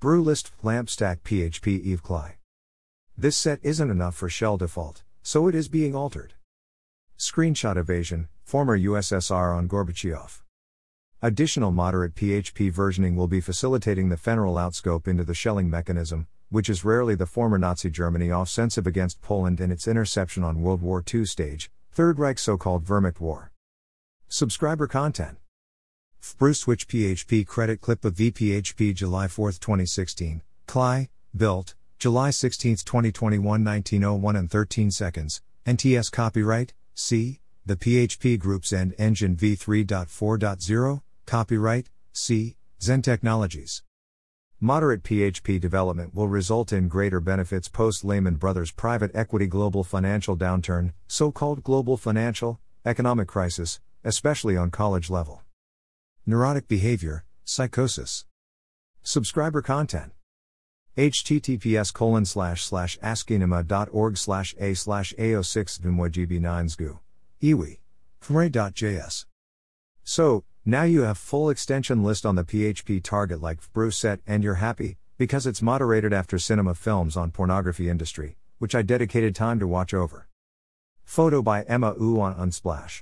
Brew list lamp stack PHP Eve. This set isn't enough for shell default, so it is being altered. Screenshot evasion, former USSR on Gorbachev. Additional moderate PHP versioning will be facilitating the Fenral outscope into the shelling mechanism, which is rarely the former Nazi Germany offensive against Poland and its interception on World War II stage, Third Reich so called Wehrmacht War. Subscriber content. Bruce Switch PHP credit clip of VPHP July 4, 2016. CLI, built, July 16, 2021, 1901 and 13 seconds. NTS copyright, C, the PHP Group's and Engine v3.4.0, copyright, C, Zend Technologies. Moderate PHP development will result in greater benefits post Lehman Brothers private equity global financial downturn, so called global financial, economic crisis, especially on college level. Neurotic behavior, psychosis. Subscriber content. https colon slash slash asciinema.org slash a slash ao6 vimwgb 9 sgu. iwi. Hooray.js. So, now you have full extension list on the PHP target like Bruce set and you're happy, because it's moderated after cinema films on pornography industry, which I dedicated time to watch over. Photo by Emma Wu on Unsplash.